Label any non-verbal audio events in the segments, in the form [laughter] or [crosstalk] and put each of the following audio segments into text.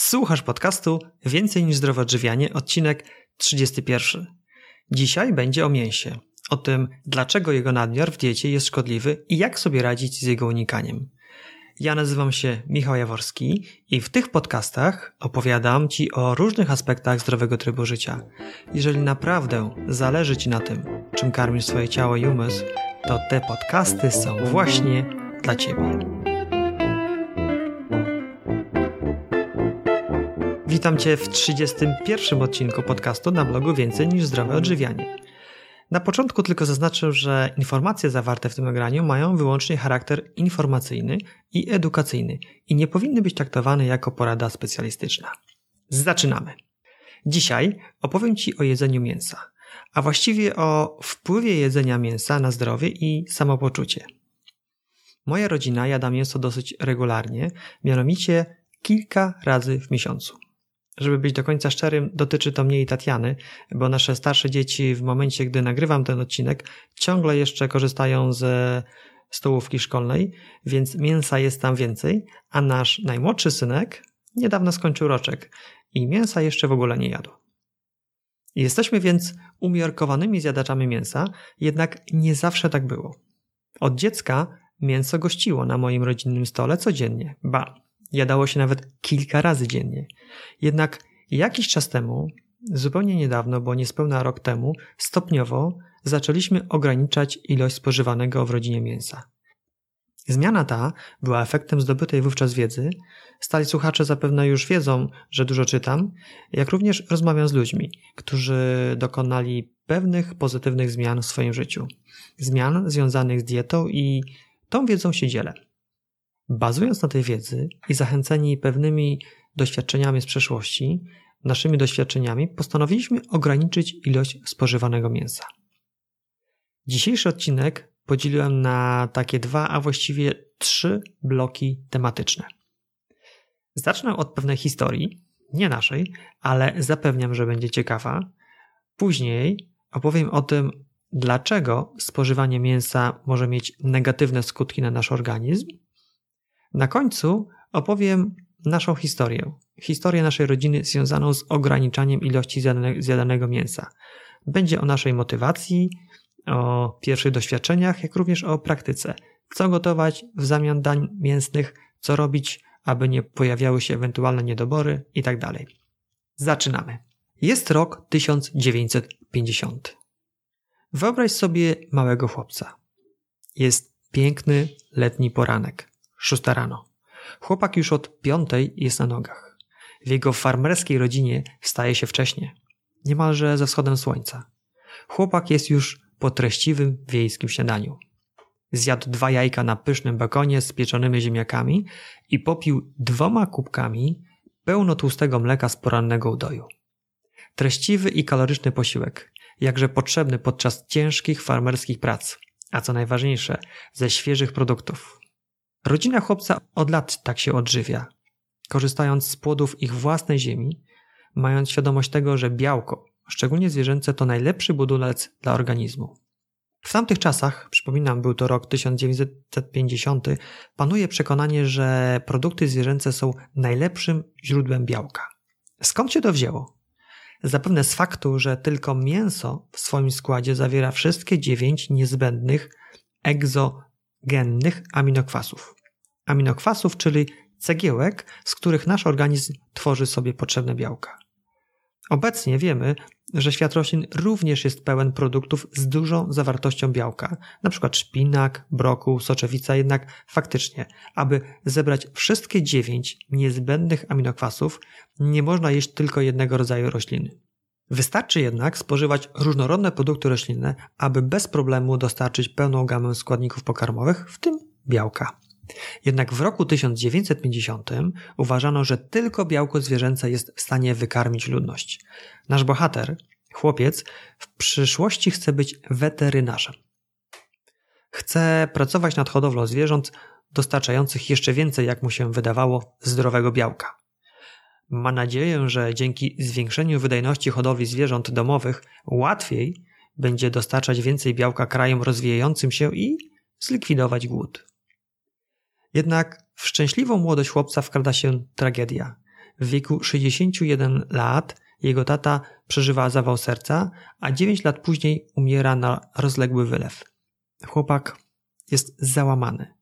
Słuchasz podcastu Więcej niż zdrowe odżywianie, odcinek 31. Dzisiaj będzie o mięsie, o tym, dlaczego jego nadmiar w diecie jest szkodliwy i jak sobie radzić z jego unikaniem. Ja nazywam się Michał Jaworski i w tych podcastach opowiadam Ci o różnych aspektach zdrowego trybu życia. Jeżeli naprawdę zależy Ci na tym, czym karmisz swoje ciało i umysł, to te podcasty są właśnie dla Ciebie. Witam Cię w 31 odcinku podcastu na blogu Więcej niż zdrowe odżywianie. Na początku tylko zaznaczę, że informacje zawarte w tym nagraniu mają wyłącznie charakter informacyjny i edukacyjny i nie powinny być traktowane jako porada specjalistyczna. Zaczynamy. Dzisiaj opowiem Ci o jedzeniu mięsa, a właściwie o wpływie jedzenia mięsa na zdrowie i samopoczucie. Moja rodzina jada mięso dosyć regularnie, mianowicie kilka razy w miesiącu żeby być do końca szczerym, dotyczy to mnie i Tatiany, bo nasze starsze dzieci w momencie, gdy nagrywam ten odcinek, ciągle jeszcze korzystają ze stołówki szkolnej, więc mięsa jest tam więcej, a nasz najmłodszy synek niedawno skończył roczek i mięsa jeszcze w ogóle nie jadł. Jesteśmy więc umiarkowanymi zjadaczami mięsa, jednak nie zawsze tak było. Od dziecka mięso gościło na moim rodzinnym stole codziennie, ba, Jadało się nawet kilka razy dziennie. Jednak jakiś czas temu, zupełnie niedawno, bo niespełna rok temu, stopniowo zaczęliśmy ograniczać ilość spożywanego w rodzinie mięsa. Zmiana ta była efektem zdobytej wówczas wiedzy. Stali słuchacze zapewne już wiedzą, że dużo czytam, jak również rozmawiam z ludźmi, którzy dokonali pewnych pozytywnych zmian w swoim życiu. Zmian związanych z dietą i tą wiedzą się dzielę. Bazując na tej wiedzy i zachęceni pewnymi doświadczeniami z przeszłości, naszymi doświadczeniami, postanowiliśmy ograniczyć ilość spożywanego mięsa. Dzisiejszy odcinek podzieliłem na takie dwa, a właściwie trzy bloki tematyczne. Zacznę od pewnej historii, nie naszej, ale zapewniam, że będzie ciekawa. Później opowiem o tym, dlaczego spożywanie mięsa może mieć negatywne skutki na nasz organizm na końcu opowiem naszą historię. Historię naszej rodziny związaną z ograniczaniem ilości zjadanego mięsa. Będzie o naszej motywacji, o pierwszych doświadczeniach, jak również o praktyce. Co gotować w zamian dań mięsnych, co robić, aby nie pojawiały się ewentualne niedobory itd. Tak Zaczynamy. Jest rok 1950. Wyobraź sobie małego chłopca. Jest piękny letni poranek. Szósta rano. Chłopak już od piątej jest na nogach. W jego farmerskiej rodzinie wstaje się wcześnie, niemalże ze wschodem słońca. Chłopak jest już po treściwym wiejskim śniadaniu. Zjadł dwa jajka na pysznym bekonie z pieczonymi ziemniakami i popił dwoma kubkami pełno tłustego mleka z porannego udoju. Treściwy i kaloryczny posiłek, jakże potrzebny podczas ciężkich farmerskich prac, a co najważniejsze, ze świeżych produktów, Rodzina chłopca od lat tak się odżywia, korzystając z płodów ich własnej ziemi, mając świadomość tego, że białko, szczególnie zwierzęce, to najlepszy budulec dla organizmu. W tamtych czasach, przypominam, był to rok 1950, panuje przekonanie, że produkty zwierzęce są najlepszym źródłem białka. Skąd się to wzięło? Zapewne z faktu, że tylko mięso w swoim składzie zawiera wszystkie dziewięć niezbędnych egzogennych aminokwasów aminokwasów, czyli cegiełek, z których nasz organizm tworzy sobie potrzebne białka. Obecnie wiemy, że świat roślin również jest pełen produktów z dużą zawartością białka, np. szpinak, brokuł, soczewica, jednak faktycznie, aby zebrać wszystkie dziewięć niezbędnych aminokwasów, nie można jeść tylko jednego rodzaju rośliny. Wystarczy jednak spożywać różnorodne produkty roślinne, aby bez problemu dostarczyć pełną gamę składników pokarmowych, w tym białka. Jednak w roku 1950 uważano, że tylko białko zwierzęce jest w stanie wykarmić ludność. Nasz bohater, chłopiec, w przyszłości chce być weterynarzem. Chce pracować nad hodowlą zwierząt dostarczających jeszcze więcej, jak mu się wydawało, zdrowego białka. Ma nadzieję, że dzięki zwiększeniu wydajności hodowli zwierząt domowych łatwiej będzie dostarczać więcej białka krajom rozwijającym się i zlikwidować głód. Jednak w szczęśliwą młodość chłopca wkrada się tragedia. W wieku 61 lat jego tata przeżywa zawał serca, a 9 lat później umiera na rozległy wylew. Chłopak jest załamany.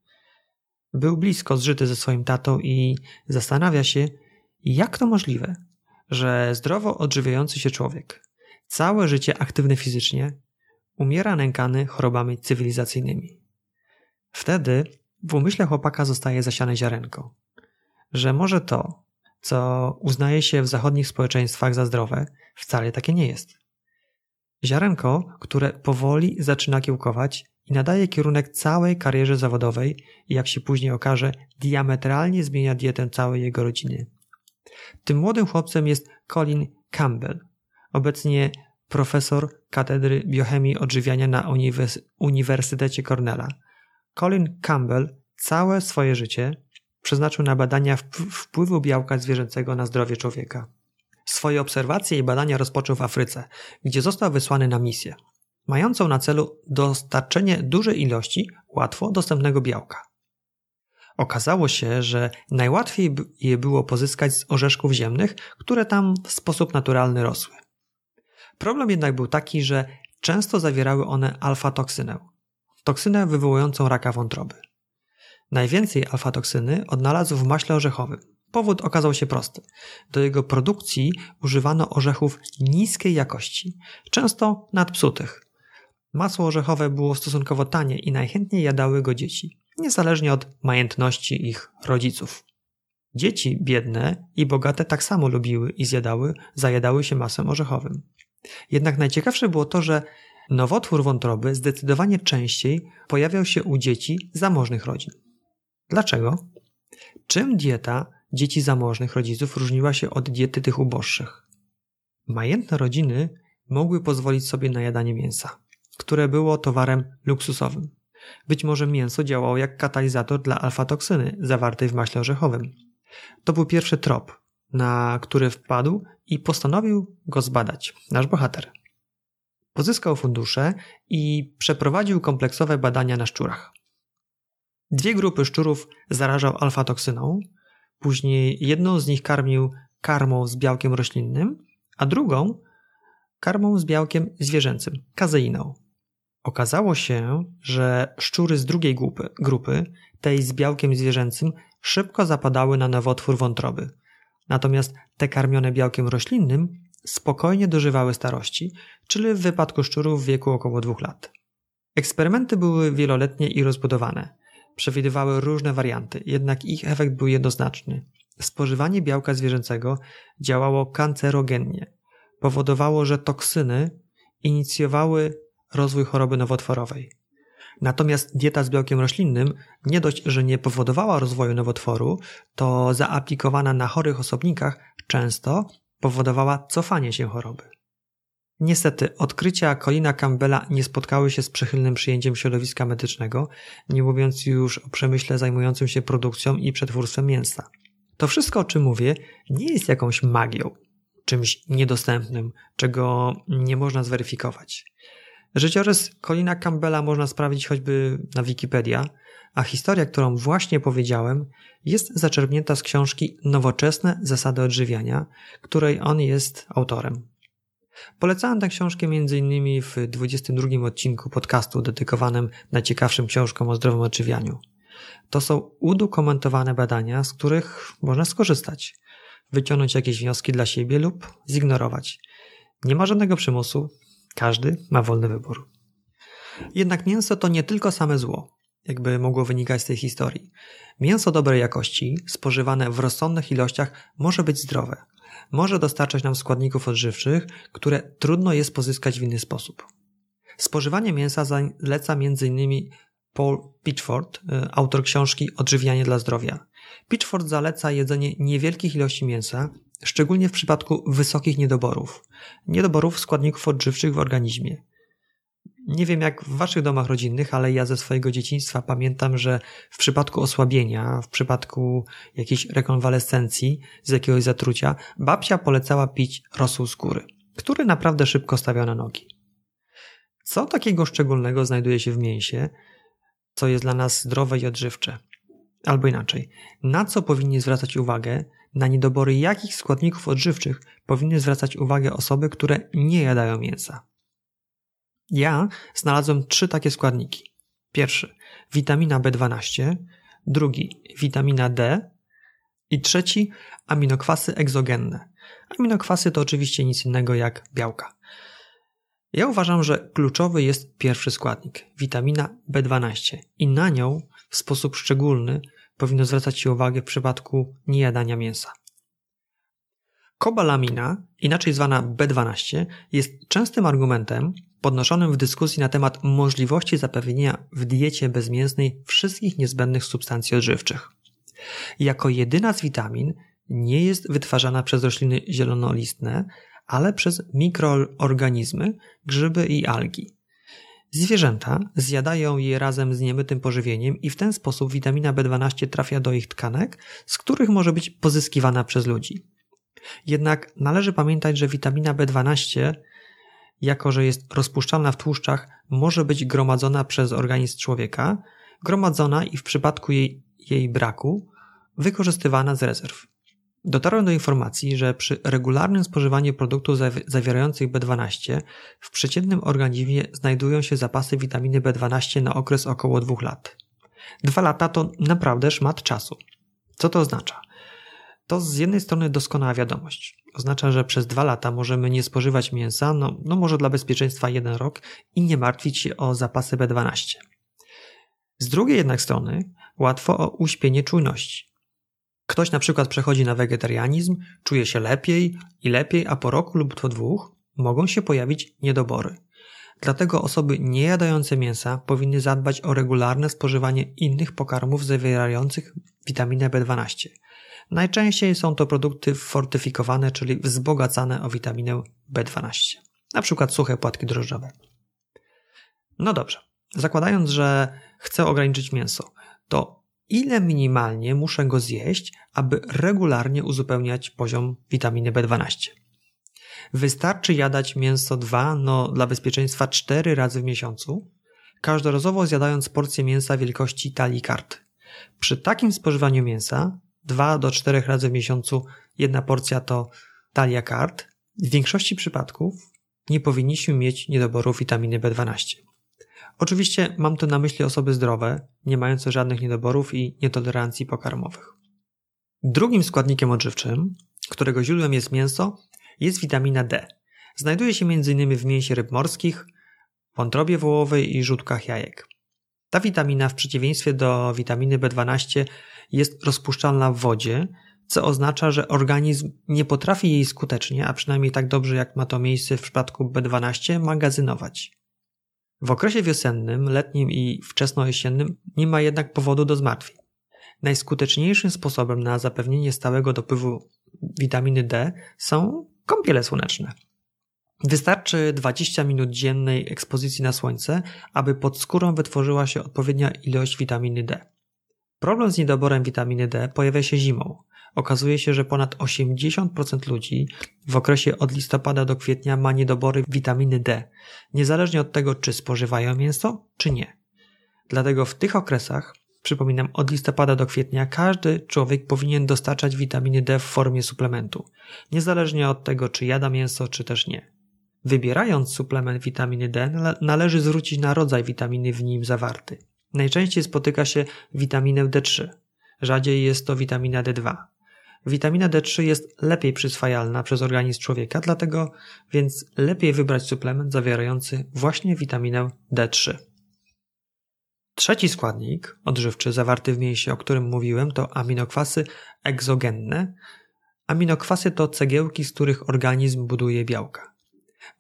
Był blisko zżyty ze swoim tatą i zastanawia się, jak to możliwe, że zdrowo odżywiający się człowiek, całe życie aktywny fizycznie, umiera nękany chorobami cywilizacyjnymi. Wtedy w umyśle chłopaka zostaje zasiane ziarenko, że może to, co uznaje się w zachodnich społeczeństwach za zdrowe, wcale takie nie jest. Ziarenko, które powoli zaczyna kiełkować i nadaje kierunek całej karierze zawodowej i jak się później okaże, diametralnie zmienia dietę całej jego rodziny. Tym młodym chłopcem jest Colin Campbell, obecnie profesor katedry biochemii odżywiania na Uniwersytecie Cornella. Colin Campbell całe swoje życie przeznaczył na badania wpływu białka zwierzęcego na zdrowie człowieka. Swoje obserwacje i badania rozpoczął w Afryce, gdzie został wysłany na misję, mającą na celu dostarczenie dużej ilości łatwo dostępnego białka. Okazało się, że najłatwiej je było pozyskać z orzeszków ziemnych, które tam w sposób naturalny rosły. Problem jednak był taki, że często zawierały one alfa-toksynę, toksynę wywołującą raka wątroby. Najwięcej alfa-toksyny odnalazł w maśle orzechowym. Powód okazał się prosty. Do jego produkcji używano orzechów niskiej jakości, często nadpsutych. Masło orzechowe było stosunkowo tanie i najchętniej jadały go dzieci, niezależnie od majętności ich rodziców. Dzieci biedne i bogate tak samo lubiły i zjadały, zajadały się masłem orzechowym. Jednak najciekawsze było to, że nowotwór wątroby zdecydowanie częściej pojawiał się u dzieci zamożnych rodzin. Dlaczego? Czym dieta dzieci zamożnych rodziców różniła się od diety tych uboższych? Majętne rodziny mogły pozwolić sobie na jadanie mięsa, które było towarem luksusowym. Być może mięso działało jak katalizator dla alfa-toksyny zawartej w maśle orzechowym. To był pierwszy trop, na który wpadł i postanowił go zbadać nasz bohater. Pozyskał fundusze i przeprowadził kompleksowe badania na szczurach. Dwie grupy szczurów zarażał alfa-toksyną, później jedną z nich karmił karmą z białkiem roślinnym, a drugą karmą z białkiem zwierzęcym, kazeiną. Okazało się, że szczury z drugiej grupy, grupy, tej z białkiem zwierzęcym, szybko zapadały na nowotwór wątroby. Natomiast te karmione białkiem roślinnym spokojnie dożywały starości, czyli w wypadku szczurów w wieku około dwóch lat. Eksperymenty były wieloletnie i rozbudowane. Przewidywały różne warianty, jednak ich efekt był jednoznaczny. Spożywanie białka zwierzęcego działało kancerogennie. Powodowało, że toksyny inicjowały rozwój choroby nowotworowej. Natomiast dieta z białkiem roślinnym nie dość, że nie powodowała rozwoju nowotworu, to zaaplikowana na chorych osobnikach często powodowała cofanie się choroby. Niestety, odkrycia Colina Campbella nie spotkały się z przychylnym przyjęciem środowiska medycznego, nie mówiąc już o przemyśle zajmującym się produkcją i przetwórstwem mięsa. To wszystko, o czym mówię, nie jest jakąś magią, czymś niedostępnym, czego nie można zweryfikować. Życiorys Colina Campbella można sprawdzić choćby na Wikipedia, a historia, którą właśnie powiedziałem, jest zaczerpnięta z książki Nowoczesne zasady odżywiania, której on jest autorem. Polecałem tę książkę m.in. w 22 odcinku podcastu dedykowanym najciekawszym książkom o zdrowym odżywianiu. To są udokumentowane badania, z których można skorzystać, wyciągnąć jakieś wnioski dla siebie lub zignorować. Nie ma żadnego przymusu, każdy ma wolny wybór. Jednak mięso to nie tylko same zło, jakby mogło wynikać z tej historii. Mięso dobrej jakości, spożywane w rozsądnych ilościach, może być zdrowe. Może dostarczać nam składników odżywczych, które trudno jest pozyskać w inny sposób. Spożywanie mięsa zaleca m.in. Paul Pitchford, y, autor książki Odżywianie dla zdrowia. Pitchford zaleca jedzenie niewielkich ilości mięsa, szczególnie w przypadku wysokich niedoborów, niedoborów składników odżywczych w organizmie. Nie wiem jak w waszych domach rodzinnych, ale ja ze swojego dzieciństwa pamiętam, że w przypadku osłabienia, w przypadku jakiejś rekonwalescencji z jakiegoś zatrucia, babcia polecała pić rosół skóry, który naprawdę szybko stawia na nogi. Co takiego szczególnego znajduje się w mięsie, co jest dla nas zdrowe i odżywcze? Albo inaczej, na co powinni zwracać uwagę na niedobory jakich składników odżywczych powinny zwracać uwagę osoby, które nie jadają mięsa. Ja znalazłem trzy takie składniki. Pierwszy witamina B12, drugi witamina D i trzeci aminokwasy egzogenne. Aminokwasy to oczywiście nic innego jak białka. Ja uważam, że kluczowy jest pierwszy składnik, witamina B12 i na nią w sposób szczególny powinno zwracać się uwagę w przypadku niejadania mięsa. Kobalamina, inaczej zwana B12, jest częstym argumentem podnoszonym w dyskusji na temat możliwości zapewnienia w diecie bezmięsnej wszystkich niezbędnych substancji odżywczych. Jako jedyna z witamin nie jest wytwarzana przez rośliny zielonolistne, ale przez mikroorganizmy, grzyby i algi. Zwierzęta zjadają je razem z niemytym pożywieniem i w ten sposób witamina B12 trafia do ich tkanek, z których może być pozyskiwana przez ludzi. Jednak należy pamiętać, że witamina B12, jako że jest rozpuszczalna w tłuszczach, może być gromadzona przez organizm człowieka, gromadzona i w przypadku jej, jej braku wykorzystywana z rezerw. Dotarłem do informacji, że przy regularnym spożywaniu produktów zawierających B12 w przeciętnym organizmie znajdują się zapasy witaminy B12 na okres około 2 lat. Dwa lata to naprawdę szmat czasu. Co to oznacza? To z jednej strony doskonała wiadomość. Oznacza, że przez dwa lata możemy nie spożywać mięsa, no, no może dla bezpieczeństwa jeden rok i nie martwić się o zapasy B12. Z drugiej jednak strony łatwo o uśpienie czujności. Ktoś na przykład przechodzi na wegetarianizm, czuje się lepiej i lepiej, a po roku lub po dwóch mogą się pojawić niedobory. Dlatego osoby niejadające mięsa powinny zadbać o regularne spożywanie innych pokarmów zawierających witaminę B12. Najczęściej są to produkty fortyfikowane, czyli wzbogacane o witaminę B12, na przykład suche płatki drożdżowe. No dobrze, zakładając, że chcę ograniczyć mięso, to ile minimalnie muszę go zjeść, aby regularnie uzupełniać poziom witaminy B12. Wystarczy jadać mięso 2, no dla bezpieczeństwa 4 razy w miesiącu, każdorazowo zjadając porcję mięsa wielkości talii kart. Przy takim spożywaniu mięsa 2 do 4 razy w miesiącu jedna porcja to talia kart. W większości przypadków nie powinniśmy mieć niedoboru witaminy B12. Oczywiście mam tu na myśli osoby zdrowe, nie mające żadnych niedoborów i nietolerancji pokarmowych. Drugim składnikiem odżywczym, którego źródłem jest mięso, jest witamina D. Znajduje się m.in. w mięsie ryb morskich, wątrobie wołowej i żółtkach jajek. Ta witamina w przeciwieństwie do witaminy B12 jest rozpuszczalna w wodzie, co oznacza, że organizm nie potrafi jej skutecznie, a przynajmniej tak dobrze jak ma to miejsce w przypadku B12, magazynować. W okresie wiosennym, letnim i wczesnojesiennym nie ma jednak powodu do zmartwień. Najskuteczniejszym sposobem na zapewnienie stałego dopływu witaminy D są kąpiele słoneczne. Wystarczy 20 minut dziennej ekspozycji na słońce, aby pod skórą wytworzyła się odpowiednia ilość witaminy D. Problem z niedoborem witaminy D pojawia się zimą. Okazuje się, że ponad 80% ludzi w okresie od listopada do kwietnia ma niedobory witaminy D, niezależnie od tego, czy spożywają mięso, czy nie. Dlatego w tych okresach, przypominam, od listopada do kwietnia każdy człowiek powinien dostarczać witaminy D w formie suplementu, niezależnie od tego, czy jada mięso, czy też nie. Wybierając suplement witaminy D, należy zwrócić na rodzaj witaminy w nim zawarty. Najczęściej spotyka się witaminę D3. Rzadziej jest to witamina D2. Witamina D3 jest lepiej przyswajalna przez organizm człowieka, dlatego więc lepiej wybrać suplement zawierający właśnie witaminę D3. Trzeci składnik odżywczy zawarty w mięsie, o którym mówiłem, to aminokwasy egzogenne. Aminokwasy to cegiełki, z których organizm buduje białka.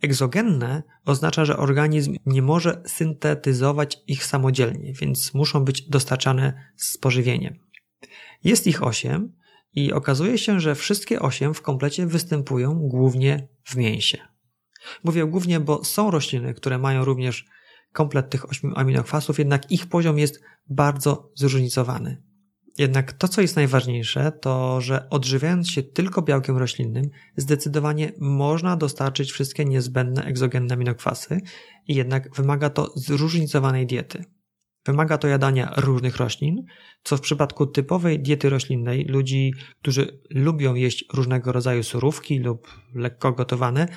Egzogenne oznacza, że organizm nie może syntetyzować ich samodzielnie, więc muszą być dostarczane z pożywieniem. Jest ich osiem i okazuje się, że wszystkie osiem w komplecie występują głównie w mięsie. Mówię głównie, bo są rośliny, które mają również komplet tych ośmiu aminokwasów, jednak ich poziom jest bardzo zróżnicowany. Jednak to, co jest najważniejsze, to że odżywiając się tylko białkiem roślinnym, zdecydowanie można dostarczyć wszystkie niezbędne egzogenne aminokwasy jednak wymaga to zróżnicowanej diety. Wymaga to jadania różnych roślin, co w przypadku typowej diety roślinnej ludzi, którzy lubią jeść różnego rodzaju surówki lub lekko gotowane,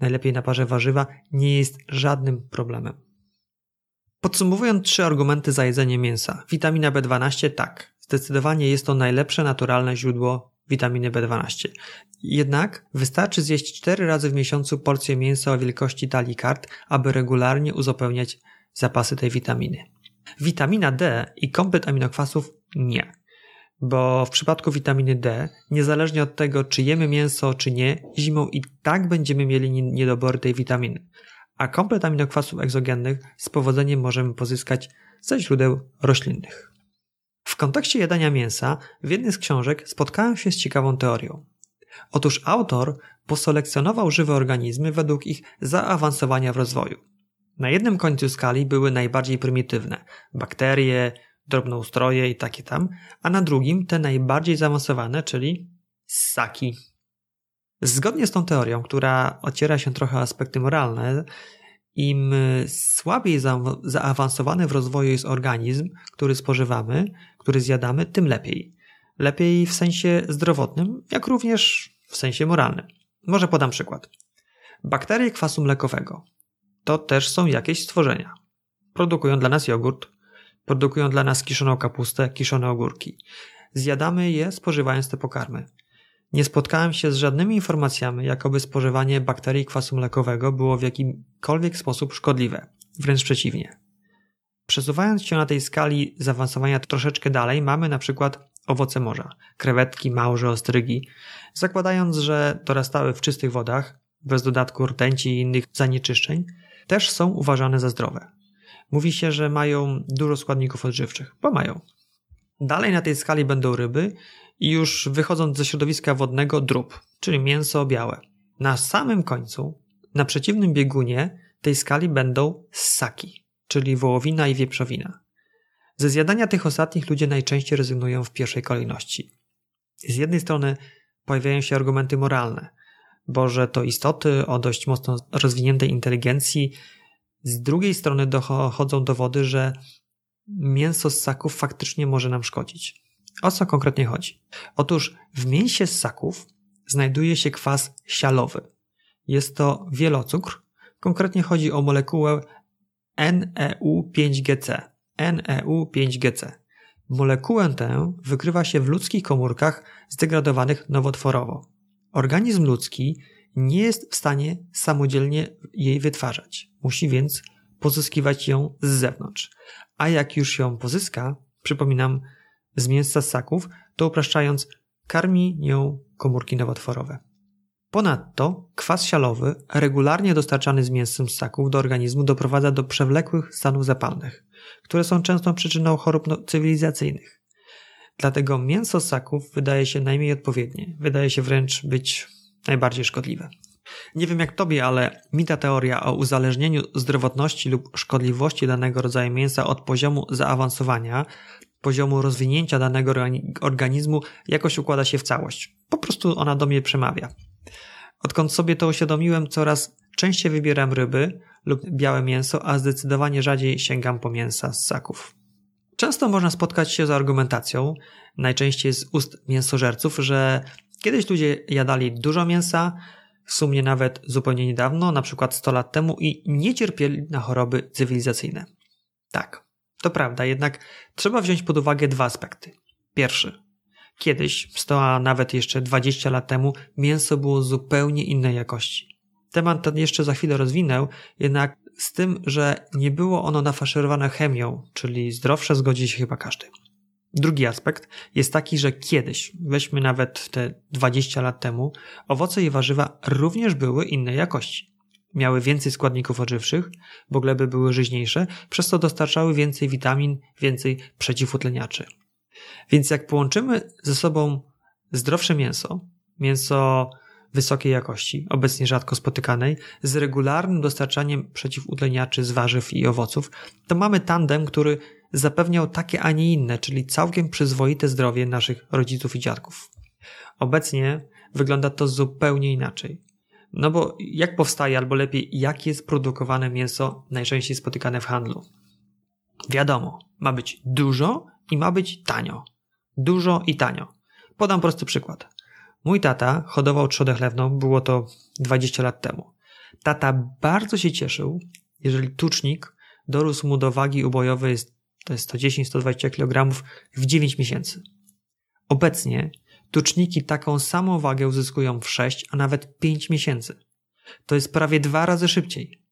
najlepiej na parze warzywa, nie jest żadnym problemem. Podsumowując trzy argumenty za jedzenie mięsa. Witamina B12 tak. Zdecydowanie jest to najlepsze naturalne źródło witaminy B12. Jednak wystarczy zjeść 4 razy w miesiącu porcję mięsa o wielkości talii kart, aby regularnie uzupełniać zapasy tej witaminy. Witamina D i komplet aminokwasów nie. Bo w przypadku witaminy D, niezależnie od tego, czy jemy mięso, czy nie, zimą i tak będziemy mieli niedobory tej witaminy. A komplet aminokwasów egzogennych z powodzeniem możemy pozyskać ze źródeł roślinnych. W kontekście jadania mięsa w jednej z książek spotkałem się z ciekawą teorią. Otóż autor poselekcjonował żywe organizmy według ich zaawansowania w rozwoju. Na jednym końcu skali były najbardziej prymitywne bakterie, drobnoustroje i takie tam, a na drugim te najbardziej zaawansowane, czyli ssaki. Zgodnie z tą teorią, która ociera się trochę o aspekty moralne, im słabiej za zaawansowany w rozwoju jest organizm, który spożywamy, który zjadamy, tym lepiej. Lepiej w sensie zdrowotnym, jak również w sensie moralnym. Może podam przykład. Bakterie kwasu mlekowego to też są jakieś stworzenia. Produkują dla nas jogurt, produkują dla nas kiszoną kapustę, kiszone ogórki. Zjadamy je spożywając te pokarmy. Nie spotkałem się z żadnymi informacjami, jakoby spożywanie bakterii kwasu mlekowego było w jakimkolwiek sposób szkodliwe. Wręcz przeciwnie. Przesuwając się na tej skali zaawansowania troszeczkę dalej, mamy na przykład owoce morza, krewetki, małże, ostrygi. Zakładając, że dorastały w czystych wodach, bez dodatku rtęci i innych zanieczyszczeń, też są uważane za zdrowe. Mówi się, że mają dużo składników odżywczych, bo mają. Dalej na tej skali będą ryby i już wychodząc ze środowiska wodnego drób, czyli mięso białe. Na samym końcu, na przeciwnym biegunie tej skali będą ssaki, czyli wołowina i wieprzowina. Ze zjadania tych ostatnich ludzie najczęściej rezygnują w pierwszej kolejności. Z jednej strony pojawiają się argumenty moralne, bo że to istoty o dość mocno rozwiniętej inteligencji. Z drugiej strony dochodzą dowody, że mięso ssaków faktycznie może nam szkodzić. O co konkretnie chodzi? Otóż w mięsie ssaków znajduje się kwas sialowy. Jest to wielocukr. Konkretnie chodzi o molekułę NEU5GC. NEU5GC. Molekułę tę wykrywa się w ludzkich komórkach zdegradowanych nowotworowo. Organizm ludzki nie jest w stanie samodzielnie jej wytwarzać. Musi więc pozyskiwać ją z zewnątrz. A jak już ją pozyska, przypominam, z mięsa ssaków, to upraszczając, karmi nią komórki nowotworowe. Ponadto kwas sialowy, regularnie dostarczany z mięsem ssaków do organizmu, doprowadza do przewlekłych stanów zapalnych, które są częstą przyczyną chorób no, cywilizacyjnych. Dlatego mięso ssaków wydaje się najmniej odpowiednie, wydaje się wręcz być najbardziej szkodliwe. Nie wiem jak tobie, ale mi ta teoria o uzależnieniu zdrowotności lub szkodliwości danego rodzaju mięsa od poziomu zaawansowania, poziomu rozwinięcia danego organizmu jakoś układa się w całość. Po prostu ona do mnie przemawia. Odkąd sobie to uświadomiłem, coraz częściej wybieram ryby lub białe mięso, a zdecydowanie rzadziej sięgam po mięsa z ssaków. Często można spotkać się z argumentacją, najczęściej z ust mięsożerców, że kiedyś ludzie jadali dużo mięsa, w sumie nawet zupełnie niedawno, na przykład 100 lat temu i nie cierpieli na choroby cywilizacyjne. Tak, to prawda, jednak trzeba wziąć pod uwagę dwa aspekty. Pierwszy. Kiedyś, 100 a nawet jeszcze 20 lat temu, mięso było zupełnie innej jakości. Temat ten jeszcze za chwilę rozwinę, jednak z tym, że nie było ono nafaszerowane chemią, czyli zdrowsze zgodzi się chyba każdy. Drugi aspekt jest taki, że kiedyś, weźmy nawet te 20 lat temu, owoce i warzywa również były innej jakości. Miały więcej składników odżywczych, bo gleby były żyźniejsze, przez co dostarczały więcej witamin, więcej przeciwutleniaczy. Więc jak połączymy ze sobą zdrowsze mięso, mięso wysokiej jakości, obecnie rzadko spotykanej, z regularnym dostarczaniem przeciwutleniaczy z warzyw i owoców, to mamy tandem, który zapewniał takie, a nie inne, czyli całkiem przyzwoite zdrowie naszych rodziców i dziadków. Obecnie wygląda to zupełnie inaczej. No bo jak powstaje, albo lepiej, jak jest produkowane mięso najczęściej spotykane w handlu? Wiadomo, ma być dużo i ma być tanio. Dużo i tanio. Podam prosty przykład. Mój tata hodował trzodę chlewną, było to 20 lat temu. Tata bardzo się cieszył, jeżeli tucznik dorósł mu do wagi ubojowej, to jest 110-120 kg w 9 miesięcy. Obecnie tuczniki taką samą wagę uzyskują w 6, a nawet 5 miesięcy. To jest prawie dwa razy szybciej.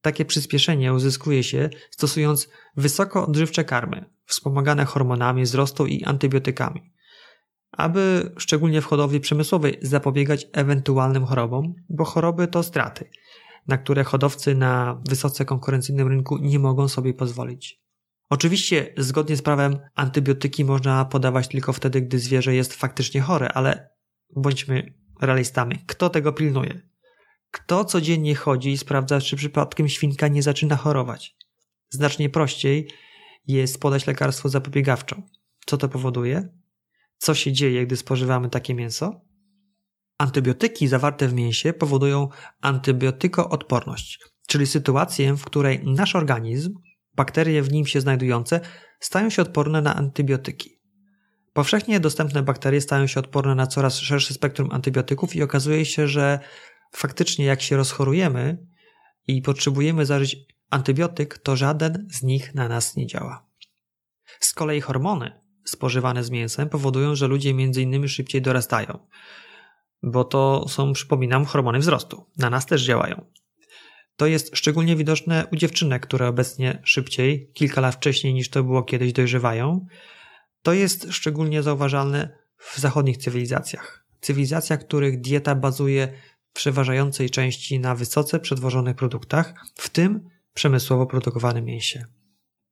Takie przyspieszenie uzyskuje się stosując wysoko odżywcze karmy, wspomagane hormonami wzrostu i antybiotykami, aby szczególnie w hodowli przemysłowej zapobiegać ewentualnym chorobom, bo choroby to straty, na które hodowcy na wysoce konkurencyjnym rynku nie mogą sobie pozwolić. Oczywiście, zgodnie z prawem, antybiotyki można podawać tylko wtedy, gdy zwierzę jest faktycznie chore, ale bądźmy realistami. Kto tego pilnuje? Kto codziennie chodzi i sprawdza, czy przypadkiem świnka nie zaczyna chorować? Znacznie prościej jest podać lekarstwo zapobiegawcze. Co to powoduje? Co się dzieje, gdy spożywamy takie mięso? Antybiotyki zawarte w mięsie powodują antybiotykoodporność, czyli sytuację, w której nasz organizm, bakterie w nim się znajdujące, stają się odporne na antybiotyki. Powszechnie dostępne bakterie stają się odporne na coraz szersze spektrum antybiotyków i okazuje się, że faktycznie jak się rozchorujemy i potrzebujemy zażyć antybiotyk, to żaden z nich na nas nie działa. Z kolei hormony spożywane z mięsem powodują, że ludzie między innymi szybciej dorastają, bo to są, przypominam, hormony wzrostu. Na nas też działają. To jest szczególnie widoczne u dziewczynek, które obecnie szybciej, kilka lat wcześniej niż to było kiedyś, dojrzewają. To jest szczególnie zauważalne w zachodnich cywilizacjach. Cywilizacjach, których dieta bazuje w przeważającej części na wysoce przetworzonych produktach, w tym przemysłowo produkowanym mięsie.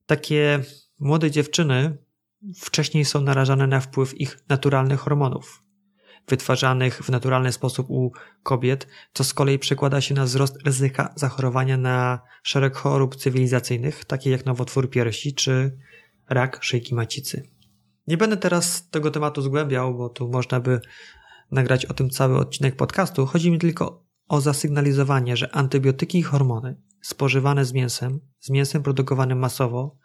Takie młode dziewczyny wcześniej są narażane na wpływ ich naturalnych hormonów, wytwarzanych w naturalny sposób u kobiet, co z kolei przekłada się na wzrost ryzyka zachorowania na szereg chorób cywilizacyjnych, takie jak nowotwór piersi czy rak szyjki macicy. Nie będę teraz tego tematu zgłębiał, bo tu można by nagrać o tym cały odcinek podcastu. Chodzi mi tylko o zasygnalizowanie, że antybiotyki i hormony spożywane z mięsem, z mięsem produkowanym masowo,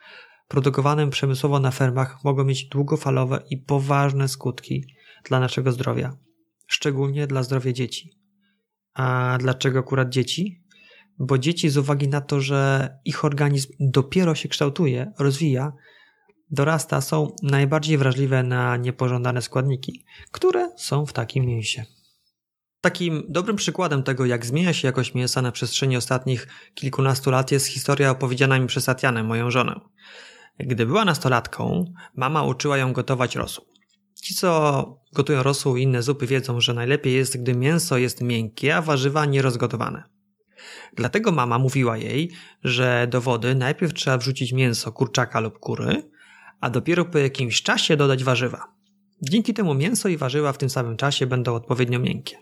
produkowanym przemysłowo na fermach mogą mieć długofalowe i poważne skutki dla naszego zdrowia, szczególnie dla zdrowia dzieci. A dlaczego akurat dzieci? Bo dzieci z uwagi na to, że ich organizm dopiero się kształtuje, rozwija, dorasta, są najbardziej wrażliwe na niepożądane składniki, które są w takim mięsie. Takim dobrym przykładem tego, jak zmienia się jakość mięsa na przestrzeni ostatnich kilkunastu lat, jest historia opowiedziana mi przez Tatianę, moją żonę. Gdy była nastolatką, mama uczyła ją gotować rosół. Ci, co gotują rosół i inne zupy, wiedzą, że najlepiej jest, gdy mięso jest miękkie, a warzywa nierozgotowane. Dlatego mama mówiła jej, że do wody najpierw trzeba wrzucić mięso kurczaka lub kury, a dopiero po jakimś czasie dodać warzywa. Dzięki temu mięso i warzywa w tym samym czasie będą odpowiednio miękkie.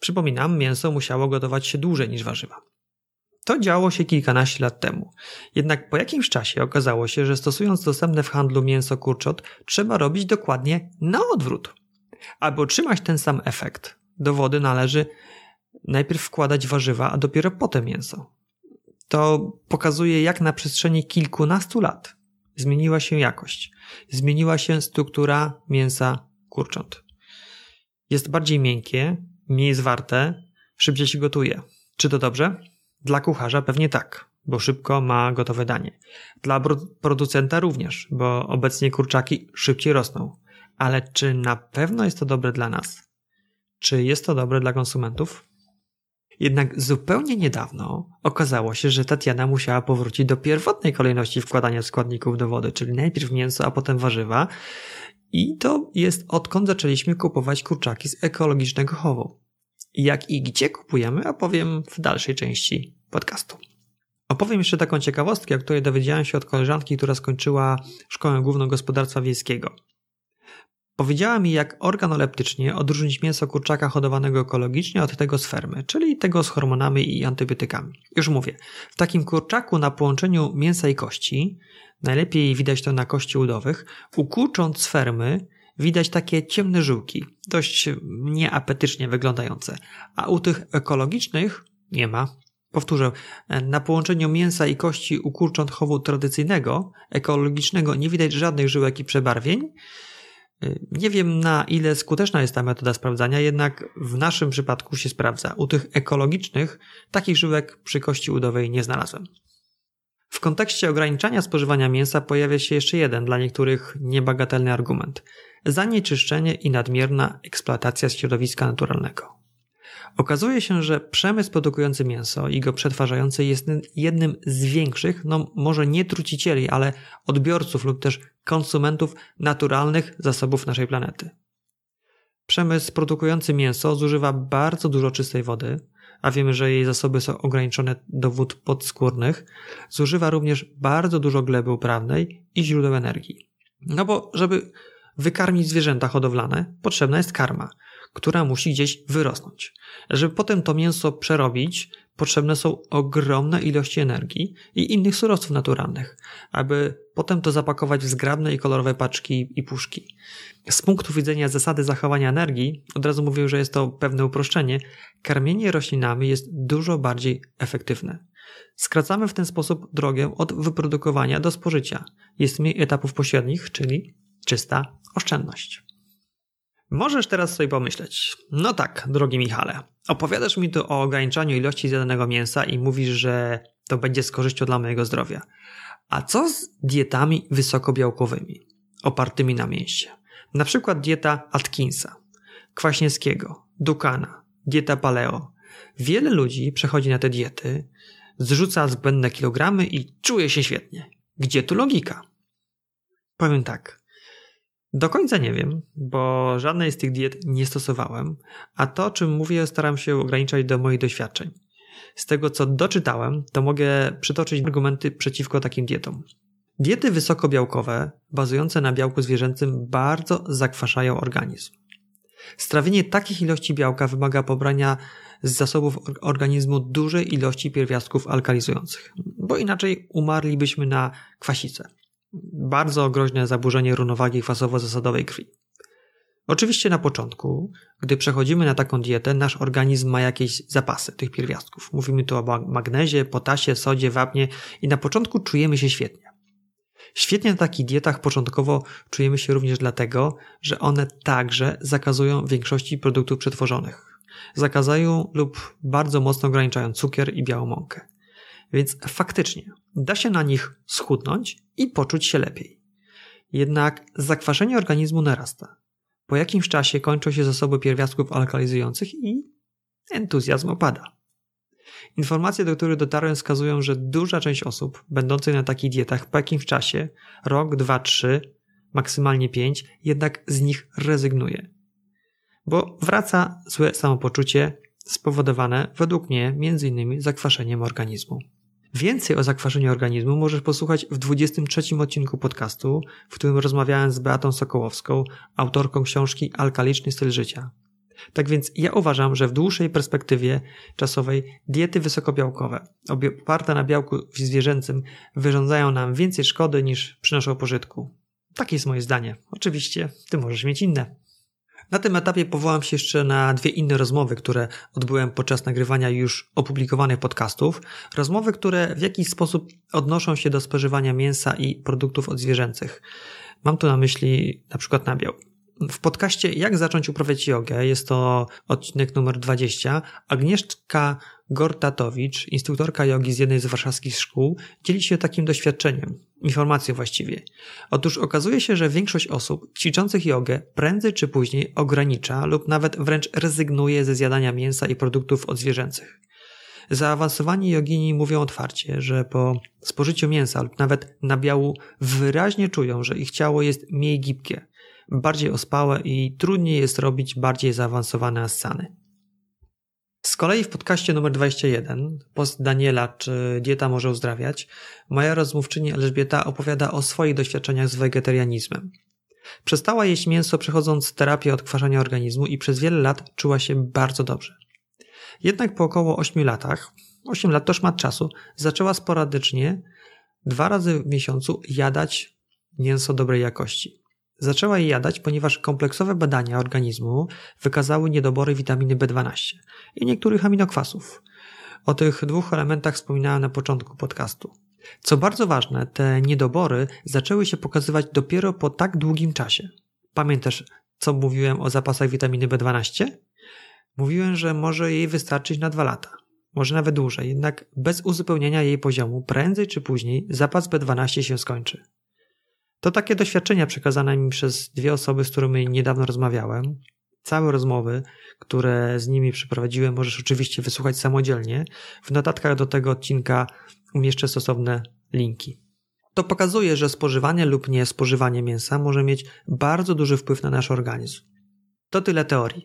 Przypominam, mięso musiało gotować się dłużej niż warzywa. To działo się kilkanaście lat temu. Jednak po jakimś czasie okazało się, że stosując dostępne w handlu mięso kurczot, trzeba robić dokładnie na odwrót. Aby otrzymać ten sam efekt, do wody należy najpierw wkładać warzywa, a dopiero potem mięso. To pokazuje, jak na przestrzeni kilkunastu lat zmieniła się jakość, zmieniła się struktura mięsa kurcząt. Jest bardziej miękkie, mniej zwarte, szybciej się gotuje. Czy to dobrze? Dla kucharza pewnie tak, bo szybko ma gotowe danie. Dla producenta również, bo obecnie kurczaki szybciej rosną. Ale czy na pewno jest to dobre dla nas? Czy jest to dobre dla konsumentów? Jednak zupełnie niedawno okazało się, że Tatiana musiała powrócić do pierwotnej kolejności wkładania składników do wody, czyli najpierw mięso, a potem warzywa. I to jest odkąd zaczęliśmy kupować kurczaki z ekologicznego chowu. Jak i gdzie kupujemy, opowiem w dalszej części podcastu. Opowiem jeszcze taką ciekawostkę, o której dowiedziałem się od koleżanki, która skończyła Szkołę Główną Gospodarstwa Wiejskiego. Powiedziała mi, jak organoleptycznie odróżnić mięso kurczaka hodowanego ekologicznie od tego z fermy, czyli tego z hormonami i antybiotykami. Już mówię, w takim kurczaku na połączeniu mięsa i kości, najlepiej widać to na kości udowych, u z fermy widać takie ciemne żyłki, dość nieapetycznie wyglądające, a u tych ekologicznych nie ma. Powtórzę, na połączeniu mięsa i kości u kurcząt chowu tradycyjnego, ekologicznego nie widać żadnych żyłek i przebarwień. Nie wiem na ile skuteczna jest ta metoda sprawdzania, jednak w naszym przypadku się sprawdza. U tych ekologicznych takich żyłek przy kości udowej nie znalazłem. W kontekście ograniczania spożywania mięsa pojawia się jeszcze jeden dla niektórych niebagatelny argument: zanieczyszczenie i nadmierna eksploatacja środowiska naturalnego. Okazuje się, że przemysł produkujący mięso i go przetwarzający jest jednym z większych, no może nie trucicieli, ale odbiorców lub też konsumentów naturalnych zasobów naszej planety. Przemysł produkujący mięso zużywa bardzo dużo czystej wody, a wiemy, że jej zasoby są ograniczone do wód podskórnych, zużywa również bardzo dużo gleby uprawnej i źródeł energii. No bo żeby wykarmić zwierzęta hodowlane, potrzebna jest karma, która musi gdzieś wyrosnąć. Żeby potem to mięso przerobić, potrzebne są ogromne ilości energii i innych surowców naturalnych, aby potem to zapakować w zgrabne i kolorowe paczki i puszki. Z punktu widzenia zasady zachowania energii, od razu mówię, że jest to pewne uproszczenie, karmienie roślinami jest dużo bardziej efektywne. Skracamy w ten sposób drogę od wyprodukowania do spożycia. Jest mniej etapów pośrednich, czyli czysta oszczędność. Możesz teraz sobie pomyśleć, no tak, drogi Michale, opowiadasz mi tu o ograniczaniu ilości zjadanego mięsa i mówisz, że to będzie z korzyścią dla mojego zdrowia. A co z dietami wysokobiałkowymi, opartymi na mięsie? Na przykład dieta Atkinsa, Kwaśniewskiego, Dukana, dieta paleo. Wiele ludzi przechodzi na te diety, zrzuca zbędne kilogramy i czuje się świetnie. Gdzie tu logika? Powiem tak. Do końca nie wiem, bo żadnej z tych diet nie stosowałem, a to, czym mówię, staram się ograniczać do moich doświadczeń. Z tego, co doczytałem, to mogę przytoczyć argumenty przeciwko takim dietom. Diety wysokobiałkowe, bazujące na białku zwierzęcym, bardzo zakwaszają organizm. Strawienie takich ilości białka wymaga pobrania z zasobów organizmu dużej ilości pierwiastków alkalizujących, bo inaczej umarlibyśmy na kwasicę bardzo groźne zaburzenie równowagi kwasowo-zasadowej krwi. Oczywiście na początku, gdy przechodzimy na taką dietę, nasz organizm ma jakieś zapasy tych pierwiastków. Mówimy tu o magnezie, potasie, sodzie, wapnie i na początku czujemy się świetnie. Świetnie na takich dietach początkowo czujemy się również dlatego, że one także zakazują większości produktów przetworzonych. Zakazają lub bardzo mocno ograniczają cukier i białą mąkę. Więc faktycznie da się na nich schudnąć i poczuć się lepiej. Jednak zakwaszenie organizmu narasta. Po jakimś czasie kończą się zasoby pierwiastków alkalizujących i entuzjazm opada. Informacje, do których dotarłem, wskazują, że duża część osób będących na takich dietach po jakimś czasie, rok, dwa, trzy, maksymalnie pięć, jednak z nich rezygnuje. Bo wraca złe samopoczucie spowodowane według mnie m.in. zakwaszeniem organizmu. Więcej o zakwaszeniu organizmu możesz posłuchać w 23 odcinku podcastu, w którym rozmawiałem z Beatą Sokołowską, autorką książki Alkaliczny styl życia. Tak więc ja uważam, że w dłuższej perspektywie czasowej diety wysokobiałkowe, oparte na białku zwierzęcym, wyrządzają nam więcej szkody niż przynoszą pożytku. Takie jest moje zdanie. Oczywiście, ty możesz mieć inne. Na tym etapie powołam się jeszcze na dwie inne rozmowy, które odbyłem podczas nagrywania już opublikowanych podcastów. Rozmowy, które w jakiś sposób odnoszą się do spożywania mięsa i produktów odzwierzęcych. Mam tu na myśli na przykład nabiał. W podcaście Jak zacząć uprawiać jogę, jest to odcinek numer 20, Agnieszka Gortatowicz, instruktorka jogi z jednej z warszawskich szkół, dzieli się takim doświadczeniem, informacją właściwie. Otóż okazuje się, że większość osób ćwiczących jogę prędzej czy później ogranicza lub nawet wręcz rezygnuje ze zjadania mięsa i produktów odzwierzęcych. Zaawansowani jogini mówią otwarcie, że po spożyciu mięsa lub nawet nabiału wyraźnie czują, że ich ciało jest mniej gibkie, bardziej ospałe i trudniej jest robić bardziej zaawansowane asany. Z kolei w podcaście numer 21, post Daniela, czy dieta może uzdrawiać, moja rozmówczyni Elżbieta opowiada o swoich doświadczeniach z wegetarianizmem. Przestała jeść mięso przechodząc terapię odkwaszania organizmu i przez wiele lat czuła się bardzo dobrze. Jednak po około 8 latach, 8 lat to szmat czasu, zaczęła sporadycznie dwa razy w miesiącu jadać mięso dobrej jakości. Zaczęła je jadać, ponieważ kompleksowe badania organizmu wykazały niedobory witaminy B12 i niektórych aminokwasów. O tych dwóch elementach wspominałem na początku podcastu. Co bardzo ważne, te niedobory zaczęły się pokazywać dopiero po tak długim czasie. Pamiętasz, co mówiłem o zapasach witaminy B12? Mówiłem, że może jej wystarczyć na dwa lata, może nawet dłużej, jednak bez uzupełnienia jej poziomu, prędzej czy później zapas B12 się skończy. To takie doświadczenia przekazane mi przez dwie osoby, z którymi niedawno rozmawiałem. Całe rozmowy, które z nimi przeprowadziłem, możesz oczywiście wysłuchać samodzielnie. W notatkach do tego odcinka umieszczę stosowne linki. To pokazuje, że spożywanie lub nie spożywanie mięsa może mieć bardzo duży wpływ na nasz organizm. To tyle teorii.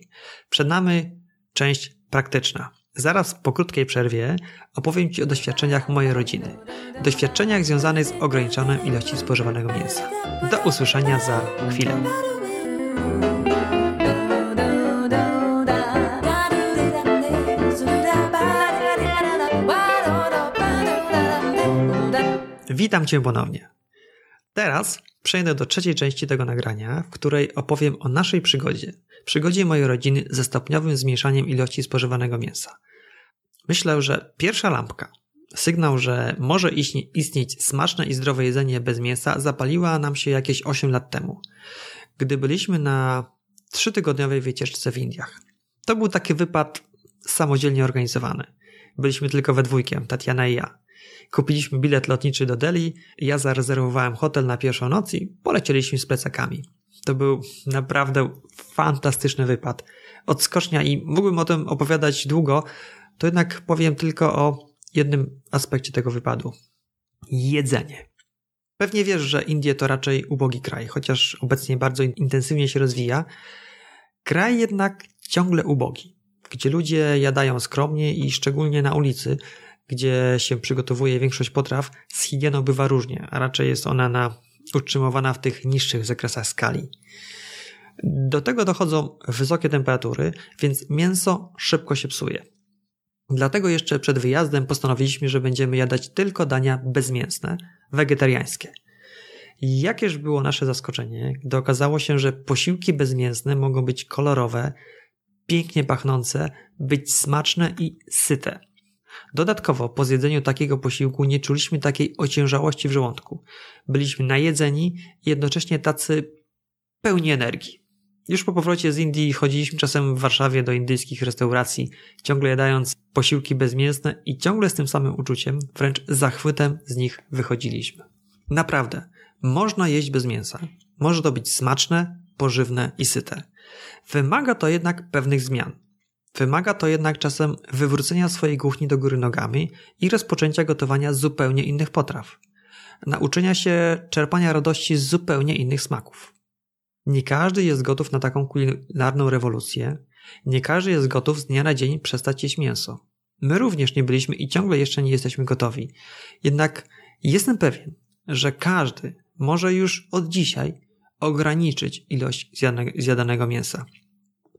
Przed nami część praktyczna. Zaraz po krótkiej przerwie opowiem Ci o doświadczeniach mojej rodziny. Doświadczeniach związanych z ograniczoną ilością spożywanego mięsa. Do usłyszenia za chwilę. Witam Cię ponownie. Teraz przejdę do trzeciej części tego nagrania, w której opowiem o naszej przygodzie, przygodzie mojej rodziny ze stopniowym zmniejszaniem ilości spożywanego mięsa. Myślę, że pierwsza lampka, sygnał, że może istnieć smaczne i zdrowe jedzenie bez mięsa, zapaliła nam się jakieś 8 lat temu, gdy byliśmy na trzytygodniowej wycieczce w Indiach. To był taki wypad samodzielnie organizowany. Byliśmy tylko we dwójkę, Tatiana i ja. Kupiliśmy bilet lotniczy do Delhi, ja zarezerwowałem hotel na pierwszą noc i polecieliśmy z plecakami. To był naprawdę fantastyczny wypad. Odskocznia i mógłbym o tym opowiadać długo, to jednak powiem tylko o jednym aspekcie tego wypadu. Jedzenie. Pewnie wiesz, że Indie to raczej ubogi kraj, chociaż obecnie bardzo intensywnie się rozwija. Kraj jednak ciągle ubogi, gdzie ludzie jadają skromnie i szczególnie na ulicy, gdzie się przygotowuje większość potraw, z higieną bywa różnie, a raczej jest ona na, utrzymywana w tych niższych zakresach skali. Do tego dochodzą wysokie temperatury, więc mięso szybko się psuje. Dlatego jeszcze przed wyjazdem postanowiliśmy, że będziemy jadać tylko dania bezmięsne, wegetariańskie. Jakież było nasze zaskoczenie, gdy okazało się, że posiłki bezmięsne mogą być kolorowe, pięknie pachnące, być smaczne i syte. Dodatkowo po zjedzeniu takiego posiłku nie czuliśmy takiej ociężałości w żołądku. Byliśmy najedzeni i jednocześnie tacy pełni energii. Już po powrocie z Indii chodziliśmy czasem w Warszawie do indyjskich restauracji, ciągle jadając posiłki bezmięsne i ciągle z tym samym uczuciem, wręcz zachwytem z nich wychodziliśmy. Naprawdę, można jeść bez mięsa. Może to być smaczne, pożywne i syte. Wymaga to jednak pewnych zmian. Wymaga to jednak czasem wywrócenia swojej kuchni do góry nogami i rozpoczęcia gotowania zupełnie innych potraw. Nauczenia się czerpania radości z zupełnie innych smaków. Nie każdy jest gotów na taką kulinarną rewolucję. Nie każdy jest gotów z dnia na dzień przestać jeść mięso. My również nie byliśmy i ciągle jeszcze nie jesteśmy gotowi. Jednak jestem pewien, że każdy może już od dzisiaj ograniczyć ilość zjadanego mięsa.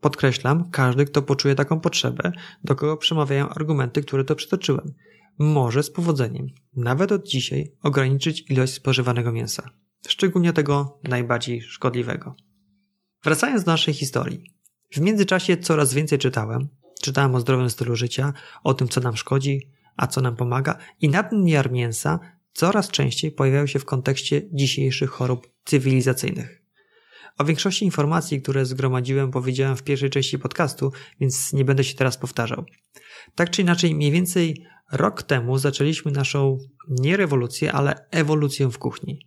Podkreślam, każdy, kto poczuje taką potrzebę, do kogo przemawiają argumenty, które to przytoczyłem, może z powodzeniem, nawet od dzisiaj, ograniczyć ilość spożywanego mięsa szczególnie tego najbardziej szkodliwego. Wracając do naszej historii. W międzyczasie coraz więcej czytałem. Czytałem o zdrowym stylu życia, o tym, co nam szkodzi, a co nam pomaga, i nadmiar mięsa coraz częściej pojawiał się w kontekście dzisiejszych chorób cywilizacyjnych. O większości informacji, które zgromadziłem, powiedziałem w pierwszej części podcastu, więc nie będę się teraz powtarzał. Tak czy inaczej, mniej więcej rok temu zaczęliśmy naszą nie rewolucję, ale ewolucję w kuchni.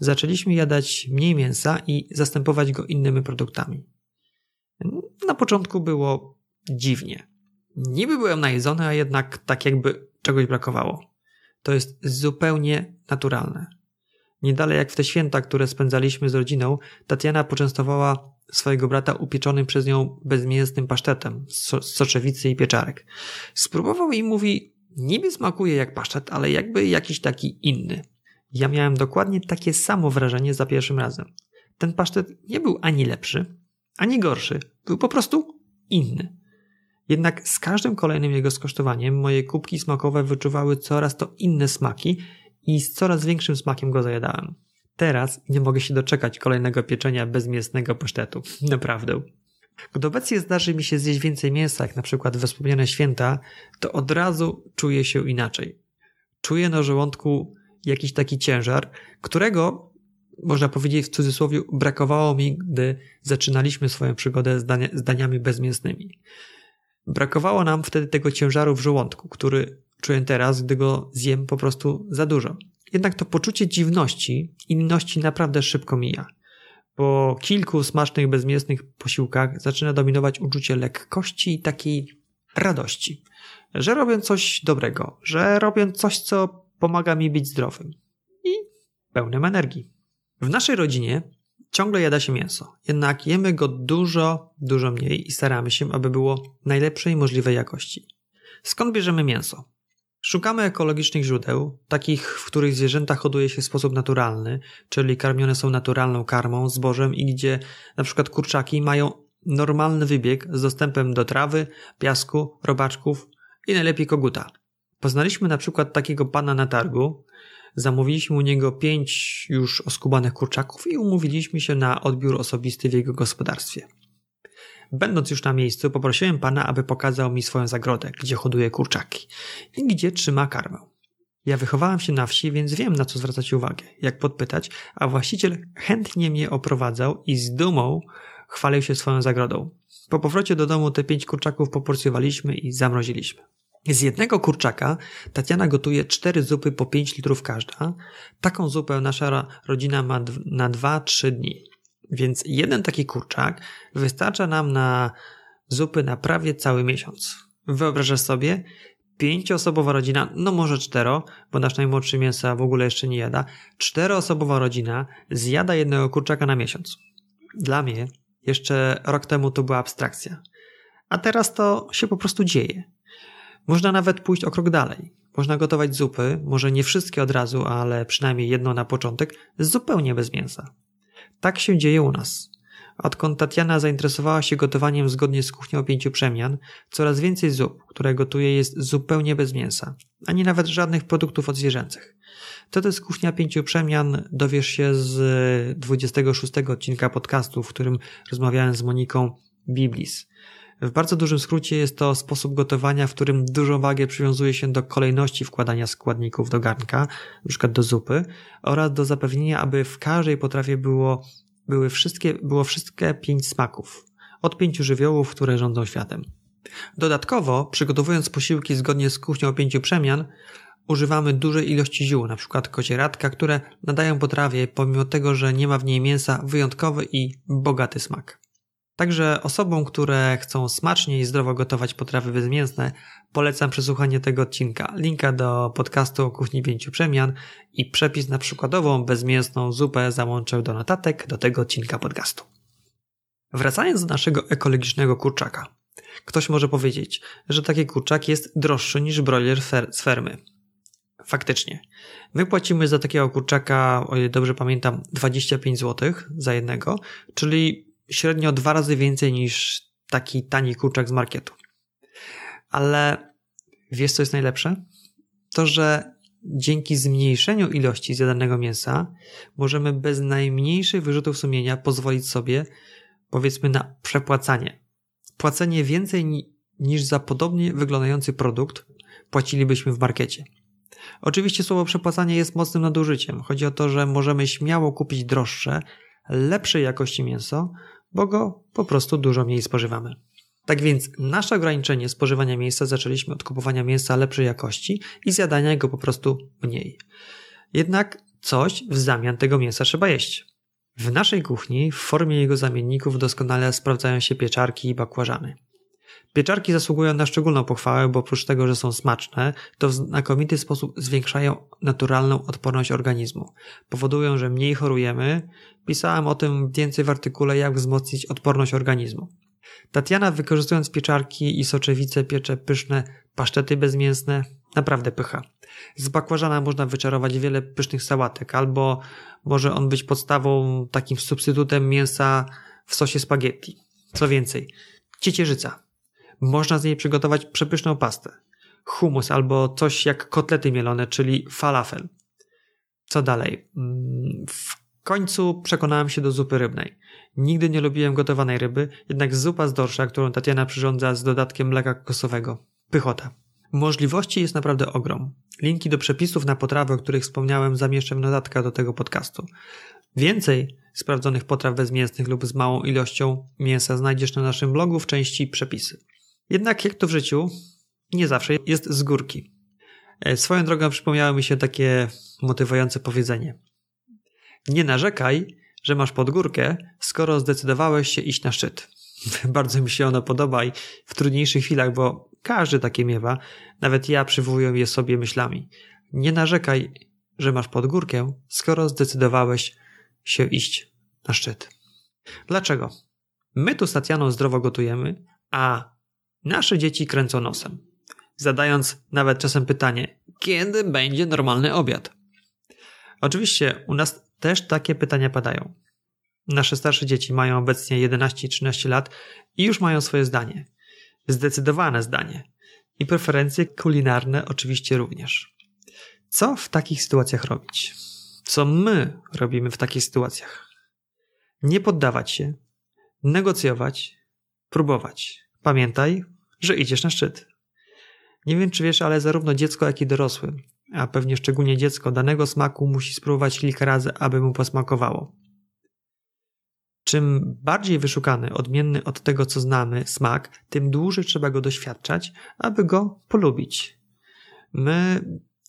Zaczęliśmy jadać mniej mięsa i zastępować go innymi produktami. Na początku było dziwnie. Niby byłem najedzony, a jednak tak jakby czegoś brakowało. To jest zupełnie naturalne. Niedalej jak w te święta, które spędzaliśmy z rodziną, Tatiana poczęstowała swojego brata upieczonym przez nią bezmięsnym pasztetem z soczewicy i pieczarek. Spróbował i mówi, niby smakuje jak pasztet, ale jakby jakiś taki inny. Ja miałem dokładnie takie samo wrażenie za pierwszym razem. Ten pasztet nie był ani lepszy, ani gorszy. Był po prostu inny. Jednak z każdym kolejnym jego skosztowaniem moje kubki smakowe wyczuwały coraz to inne smaki i z coraz większym smakiem go zajadałem. Teraz nie mogę się doczekać kolejnego pieczenia bezmięsnego pasztetu. Naprawdę. Gdy obecnie zdarzy mi się zjeść więcej mięsa, jak na przykład we wspomniane święta, to od razu czuję się inaczej. Czuję na żołądku jakiś taki ciężar, którego, można powiedzieć w cudzysłowie, brakowało mi, gdy zaczynaliśmy swoją przygodę z, dania, z daniami bezmięsnymi. Brakowało nam wtedy tego ciężaru w żołądku, który czuję teraz, gdy go zjem po prostu za dużo. Jednak to poczucie dziwności, inności naprawdę szybko mija. Po kilku smacznych, bezmięsnych posiłkach zaczyna dominować uczucie lekkości i takiej radości, że robię coś dobrego, że robię coś, co pomaga mi być zdrowym i pełnym energii. W naszej rodzinie ciągle jada się mięso, jednak jemy go dużo, dużo mniej i staramy się, aby było najlepszej możliwej jakości. Skąd bierzemy mięso? Szukamy ekologicznych źródeł, takich, w których zwierzęta hoduje się w sposób naturalny, czyli karmione są naturalną karmą, zbożem i gdzie na przykład kurczaki mają normalny wybieg z dostępem do trawy, piasku, robaczków i najlepiej koguta. Poznaliśmy na przykład takiego pana na targu, zamówiliśmy u niego pięć już oskubanych kurczaków i umówiliśmy się na odbiór osobisty w jego gospodarstwie. Będąc już na miejscu, poprosiłem pana, aby pokazał mi swoją zagrodę, gdzie hoduje kurczaki i gdzie trzyma karmę. Ja wychowałem się na wsi, więc wiem na co zwracać uwagę, jak podpytać, a właściciel chętnie mnie oprowadzał i z dumą chwalił się swoją zagrodą. Po powrocie do domu te pięć kurczaków poporcjowaliśmy i zamroziliśmy. Z jednego kurczaka Tatiana gotuje cztery zupy po 5 litrów każda. Taką zupę nasza rodzina ma na 2-3 dni. Więc jeden taki kurczak wystarcza nam na zupy na prawie cały miesiąc. Wyobrażasz sobie? Pięcioosobowa rodzina, no może cztero, bo nasz najmłodszy mięsa w ogóle jeszcze nie jada. Czteroosobowa rodzina zjada jednego kurczaka na miesiąc. Dla mnie jeszcze rok temu to była abstrakcja. A teraz to się po prostu dzieje. Można nawet pójść o krok dalej. Można gotować zupy, może nie wszystkie od razu, ale przynajmniej jedno na początek, zupełnie bez mięsa. Tak się dzieje u nas. Odkąd Tatiana zainteresowała się gotowaniem zgodnie z kuchnią pięciu przemian, coraz więcej zup, które gotuje, jest zupełnie bez mięsa, ani nawet żadnych produktów odzwierzęcych. To jest kuchnia pięciu przemian, dowiesz się z 26 odcinka podcastu, w którym rozmawiałem z Moniką Biblis. W bardzo dużym skrócie jest to sposób gotowania, w którym dużą wagę przywiązuje się do kolejności wkładania składników do garnka, np. do zupy, oraz do zapewnienia, aby w każdej potrawie było, były wszystkie, było wszystkie pięć smaków. Od pięciu żywiołów, które rządzą światem. Dodatkowo, przygotowując posiłki zgodnie z kuchnią pięciu przemian, używamy dużej ilości ziół, np. kocieradka, które nadają potrawie, pomimo tego, że nie ma w niej mięsa, wyjątkowy i bogaty smak. Także osobom, które chcą smacznie i zdrowo gotować potrawy bezmięsne, polecam przesłuchanie tego odcinka. Linka do podcastu o kuchni pięciu przemian i przepis na przykładową bezmięsną zupę załączę do notatek do tego odcinka podcastu. Wracając do naszego ekologicznego kurczaka. Ktoś może powiedzieć, że taki kurczak jest droższy niż broiler z fermy. Faktycznie. My płacimy za takiego kurczaka, o ile dobrze pamiętam, 25 zł za jednego, czyli średnio dwa razy więcej niż taki tani kurczak z marketu. Ale wiesz, co jest najlepsze? To, że dzięki zmniejszeniu ilości zjadanego mięsa możemy bez najmniejszych wyrzutów sumienia pozwolić sobie, powiedzmy, na przepłacanie. Płacenie więcej niż za podobnie wyglądający produkt płacilibyśmy w markecie. Oczywiście słowo przepłacanie jest mocnym nadużyciem. Chodzi o to, że możemy śmiało kupić droższe, lepszej jakości mięso, bo go po prostu dużo mniej spożywamy. Tak więc nasze ograniczenie spożywania mięsa zaczęliśmy od kupowania mięsa lepszej jakości i zjadania go po prostu mniej. Jednak coś w zamian tego mięsa trzeba jeść. W naszej kuchni w formie jego zamienników doskonale sprawdzają się pieczarki i bakłażany. Pieczarki zasługują na szczególną pochwałę, bo oprócz tego, że są smaczne, to w znakomity sposób zwiększają naturalną odporność organizmu. Powodują, że mniej chorujemy. Pisałem o tym więcej w artykule, jak wzmocnić odporność organizmu. Tatiana, wykorzystując pieczarki i soczewice, piecze pyszne pasztety bezmięsne. Naprawdę pycha. Z bakłażana można wyczarować wiele pysznych sałatek, albo może on być podstawą, takim substytutem mięsa w sosie spaghetti. Co więcej, ciecierzyca. Można z niej przygotować przepyszną pastę. Humus albo coś jak kotlety mielone, czyli falafel. Co dalej? Mm, w końcu przekonałem się do zupy rybnej. Nigdy nie lubiłem gotowanej ryby, jednak zupa z dorsza, którą Tatiana przyrządza z dodatkiem mleka kokosowego. Pychota. Możliwości jest naprawdę ogrom. Linki do przepisów na potrawy, o których wspomniałem, zamieszczę w notatkach do tego podcastu. Więcej sprawdzonych potraw bezmięsnych lub z małą ilością mięsa znajdziesz na naszym blogu w części przepisy. Jednak jak to w życiu, nie zawsze jest z górki. E, swoją drogą przypomniało mi się takie motywujące powiedzenie. Nie narzekaj, że masz podgórkę, skoro zdecydowałeś się iść na szczyt. [laughs] Bardzo mi się ono podoba i w trudniejszych chwilach, bo każdy takie miewa, nawet ja przywołuję je sobie myślami. Nie narzekaj, że masz podgórkę, skoro zdecydowałeś się iść na szczyt. Dlaczego? My tu z Tatianą zdrowo gotujemy, a nasze dzieci kręcą nosem. Zadając nawet czasem pytanie, kiedy będzie normalny obiad? Oczywiście u nas też takie pytania padają. Nasze starsze dzieci mają obecnie 11 i 13 lat i już mają swoje zdanie. Zdecydowane zdanie. I preferencje kulinarne oczywiście również. Co w takich sytuacjach robić? Co my robimy w takich sytuacjach? Nie poddawać się, negocjować, próbować. Pamiętaj, że idziesz na szczyt. Nie wiem, czy wiesz, ale zarówno dziecko, jak i dorosły, a pewnie szczególnie dziecko, danego smaku musi spróbować kilka razy, aby mu posmakowało. Czym bardziej wyszukany, odmienny od tego, co znamy, smak, tym dłużej trzeba go doświadczać, aby go polubić. My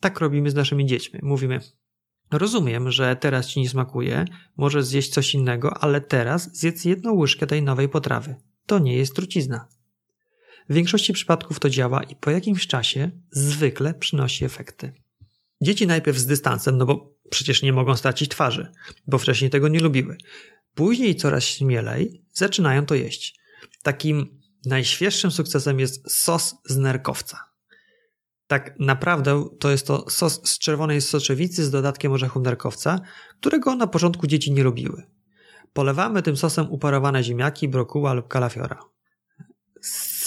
tak robimy z naszymi dziećmi. Mówimy, rozumiem, że teraz ci nie smakuje, możesz zjeść coś innego, ale teraz zjedz jedną łyżkę tej nowej potrawy. To nie jest trucizna. W większości przypadków to działa i po jakimś czasie zwykle przynosi efekty. Dzieci najpierw z dystansem, no bo przecież nie mogą stracić twarzy, bo wcześniej tego nie lubiły. Później coraz śmielej zaczynają to jeść. Takim najświeższym sukcesem jest sos z nerkowca. Tak naprawdę to jest to sos z czerwonej soczewicy z dodatkiem orzechu nerkowca, którego na początku dzieci nie lubiły. Polewamy tym sosem uparowane ziemniaki, brokuła lub kalafiora.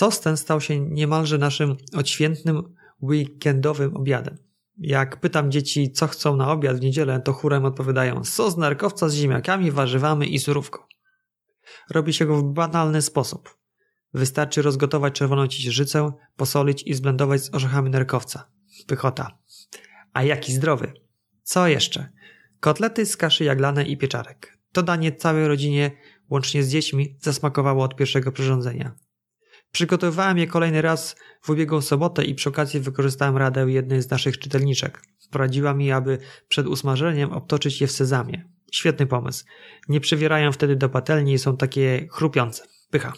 Sos ten stał się niemalże naszym odświętnym weekendowym obiadem. Jak pytam dzieci, co chcą na obiad w niedzielę, to chórem odpowiadają sos narkowca z ziemniakami, warzywami i surówką. Robi się go w banalny sposób. Wystarczy rozgotować czerwoną ciecierzycę, posolić i zblendować z orzechami nerkowca. Pychota. A jaki zdrowy. Co jeszcze? Kotlety z kaszy jaglanej i pieczarek. To danie całej rodzinie, łącznie z dziećmi, zasmakowało od pierwszego przyrządzenia. Przygotowywałem je kolejny raz w ubiegłą sobotę i przy okazji wykorzystałem radę jednej z naszych czytelniczek. Poradziła mi, aby przed usmażeniem obtoczyć je w sezamie. Świetny pomysł. Nie przywierają wtedy do patelni i są takie chrupiące. Pycha.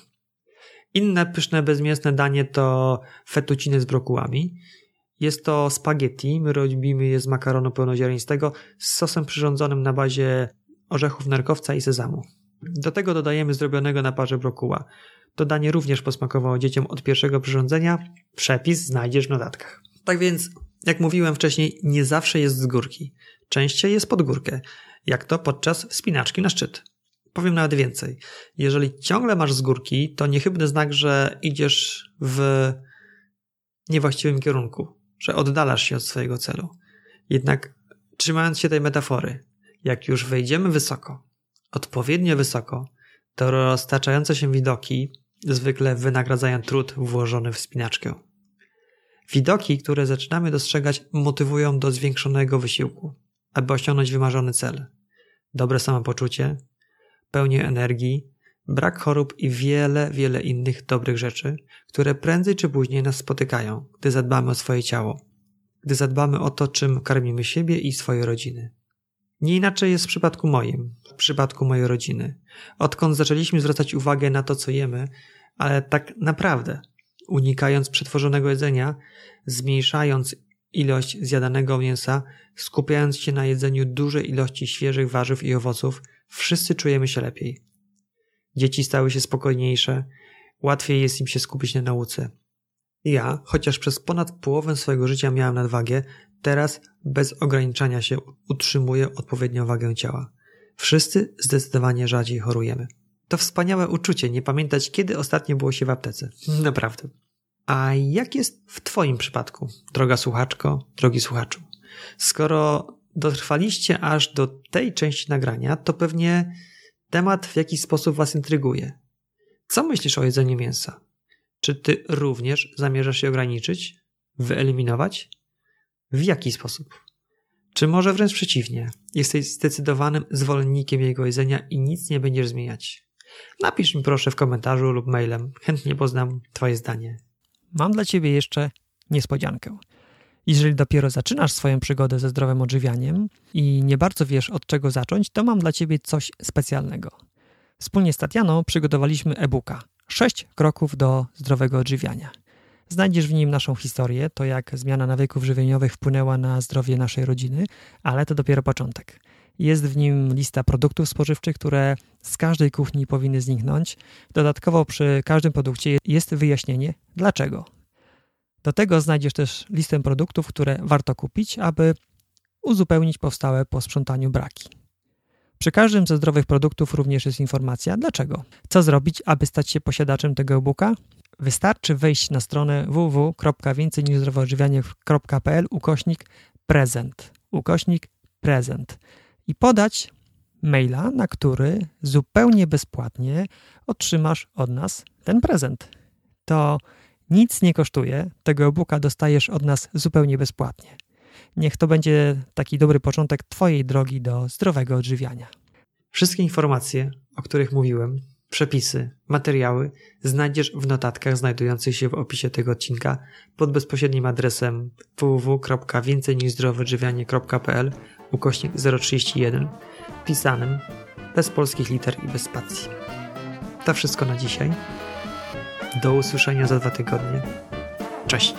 Inne pyszne bezmięsne danie to fettuccine z brokułami. Jest to spaghetti, my robimy je z makaronu pełnoziarnistego z sosem przyrządzonym na bazie orzechów nerkowca i sezamu. Do tego dodajemy zrobionego na parze brokuła. To danie również posmakowało dzieciom od pierwszego przyrządzenia. Przepis znajdziesz w notatkach. Tak więc, jak mówiłem wcześniej, nie zawsze jest z górki. Częściej jest pod górkę, jak to podczas wspinaczki na szczyt. Powiem nawet więcej. Jeżeli ciągle masz z górki, to niechybny znak, że idziesz w niewłaściwym kierunku, że oddalasz się od swojego celu. Jednak trzymając się tej metafory, jak już wejdziemy wysoko, odpowiednio wysoko, to roztaczające się widoki zwykle wynagradzają trud włożony w spinaczkę. Widoki, które zaczynamy dostrzegać, motywują do zwiększonego wysiłku, aby osiągnąć wymarzony cel. Dobre samopoczucie, pełnię energii, brak chorób i wiele, wiele innych dobrych rzeczy, które prędzej czy później nas spotykają, gdy zadbamy o swoje ciało, gdy zadbamy o to, czym karmimy siebie i swoje rodziny. Nie inaczej jest w przypadku moim, w przypadku mojej rodziny. Odkąd zaczęliśmy zwracać uwagę na to, co jemy, ale tak naprawdę, unikając przetworzonego jedzenia, zmniejszając ilość zjadanego mięsa, skupiając się na jedzeniu dużej ilości świeżych warzyw i owoców, wszyscy czujemy się lepiej. Dzieci stały się spokojniejsze, łatwiej jest im się skupić na nauce. Ja, chociaż przez ponad połowę swojego życia miałem nadwagę, teraz bez ograniczania się utrzymuję odpowiednią wagę ciała. Wszyscy zdecydowanie rzadziej chorujemy. To wspaniałe uczucie nie pamiętać, kiedy ostatnio było się w aptece. Naprawdę. A jak jest w Twoim przypadku, droga słuchaczko, drogi słuchaczu? Skoro dotrwaliście aż do tej części nagrania, to pewnie temat w jakiś sposób Was intryguje. Co myślisz o jedzeniu mięsa? Czy Ty również zamierzasz je ograniczyć? Wyeliminować? W jaki sposób? Czy może wręcz przeciwnie, jesteś zdecydowanym zwolennikiem jego jedzenia i nic nie będziesz zmieniać? Napisz mi proszę w komentarzu lub mailem, chętnie poznam Twoje zdanie. Mam dla Ciebie jeszcze niespodziankę. Jeżeli dopiero zaczynasz swoją przygodę ze zdrowym odżywianiem i nie bardzo wiesz od czego zacząć, to mam dla Ciebie coś specjalnego. Wspólnie z Tatianą przygotowaliśmy e-booka 6 kroków do zdrowego odżywiania. Znajdziesz w nim naszą historię, to jak zmiana nawyków żywieniowych wpłynęła na zdrowie naszej rodziny, ale to dopiero początek. Jest w nim lista produktów spożywczych, które z każdej kuchni powinny zniknąć. Dodatkowo przy każdym produkcie jest wyjaśnienie dlaczego. Do tego znajdziesz też listę produktów, które warto kupić, aby uzupełnić powstałe po sprzątaniu braki. Przy każdym ze zdrowych produktów również jest informacja dlaczego. Co zrobić, aby stać się posiadaczem tego e-booka? Wystarczy wejść na stronę www.więcejniżzdrowoodżywianie.pl ukośnik prezent, ukośnik prezent i podać maila, na który zupełnie bezpłatnie otrzymasz od nas ten prezent. To nic nie kosztuje, tego e-booka dostajesz od nas zupełnie bezpłatnie. Niech to będzie taki dobry początek Twojej drogi do zdrowego odżywiania. Wszystkie informacje, o których mówiłem, przepisy, materiały znajdziesz w notatkach znajdujących się w opisie tego odcinka pod bezpośrednim adresem www.więcejniżzdrowoodżywianie.pl ukośnik 031 pisanym bez polskich liter i bez spacji. To wszystko na dzisiaj. Do usłyszenia za dwa tygodnie. Cześć.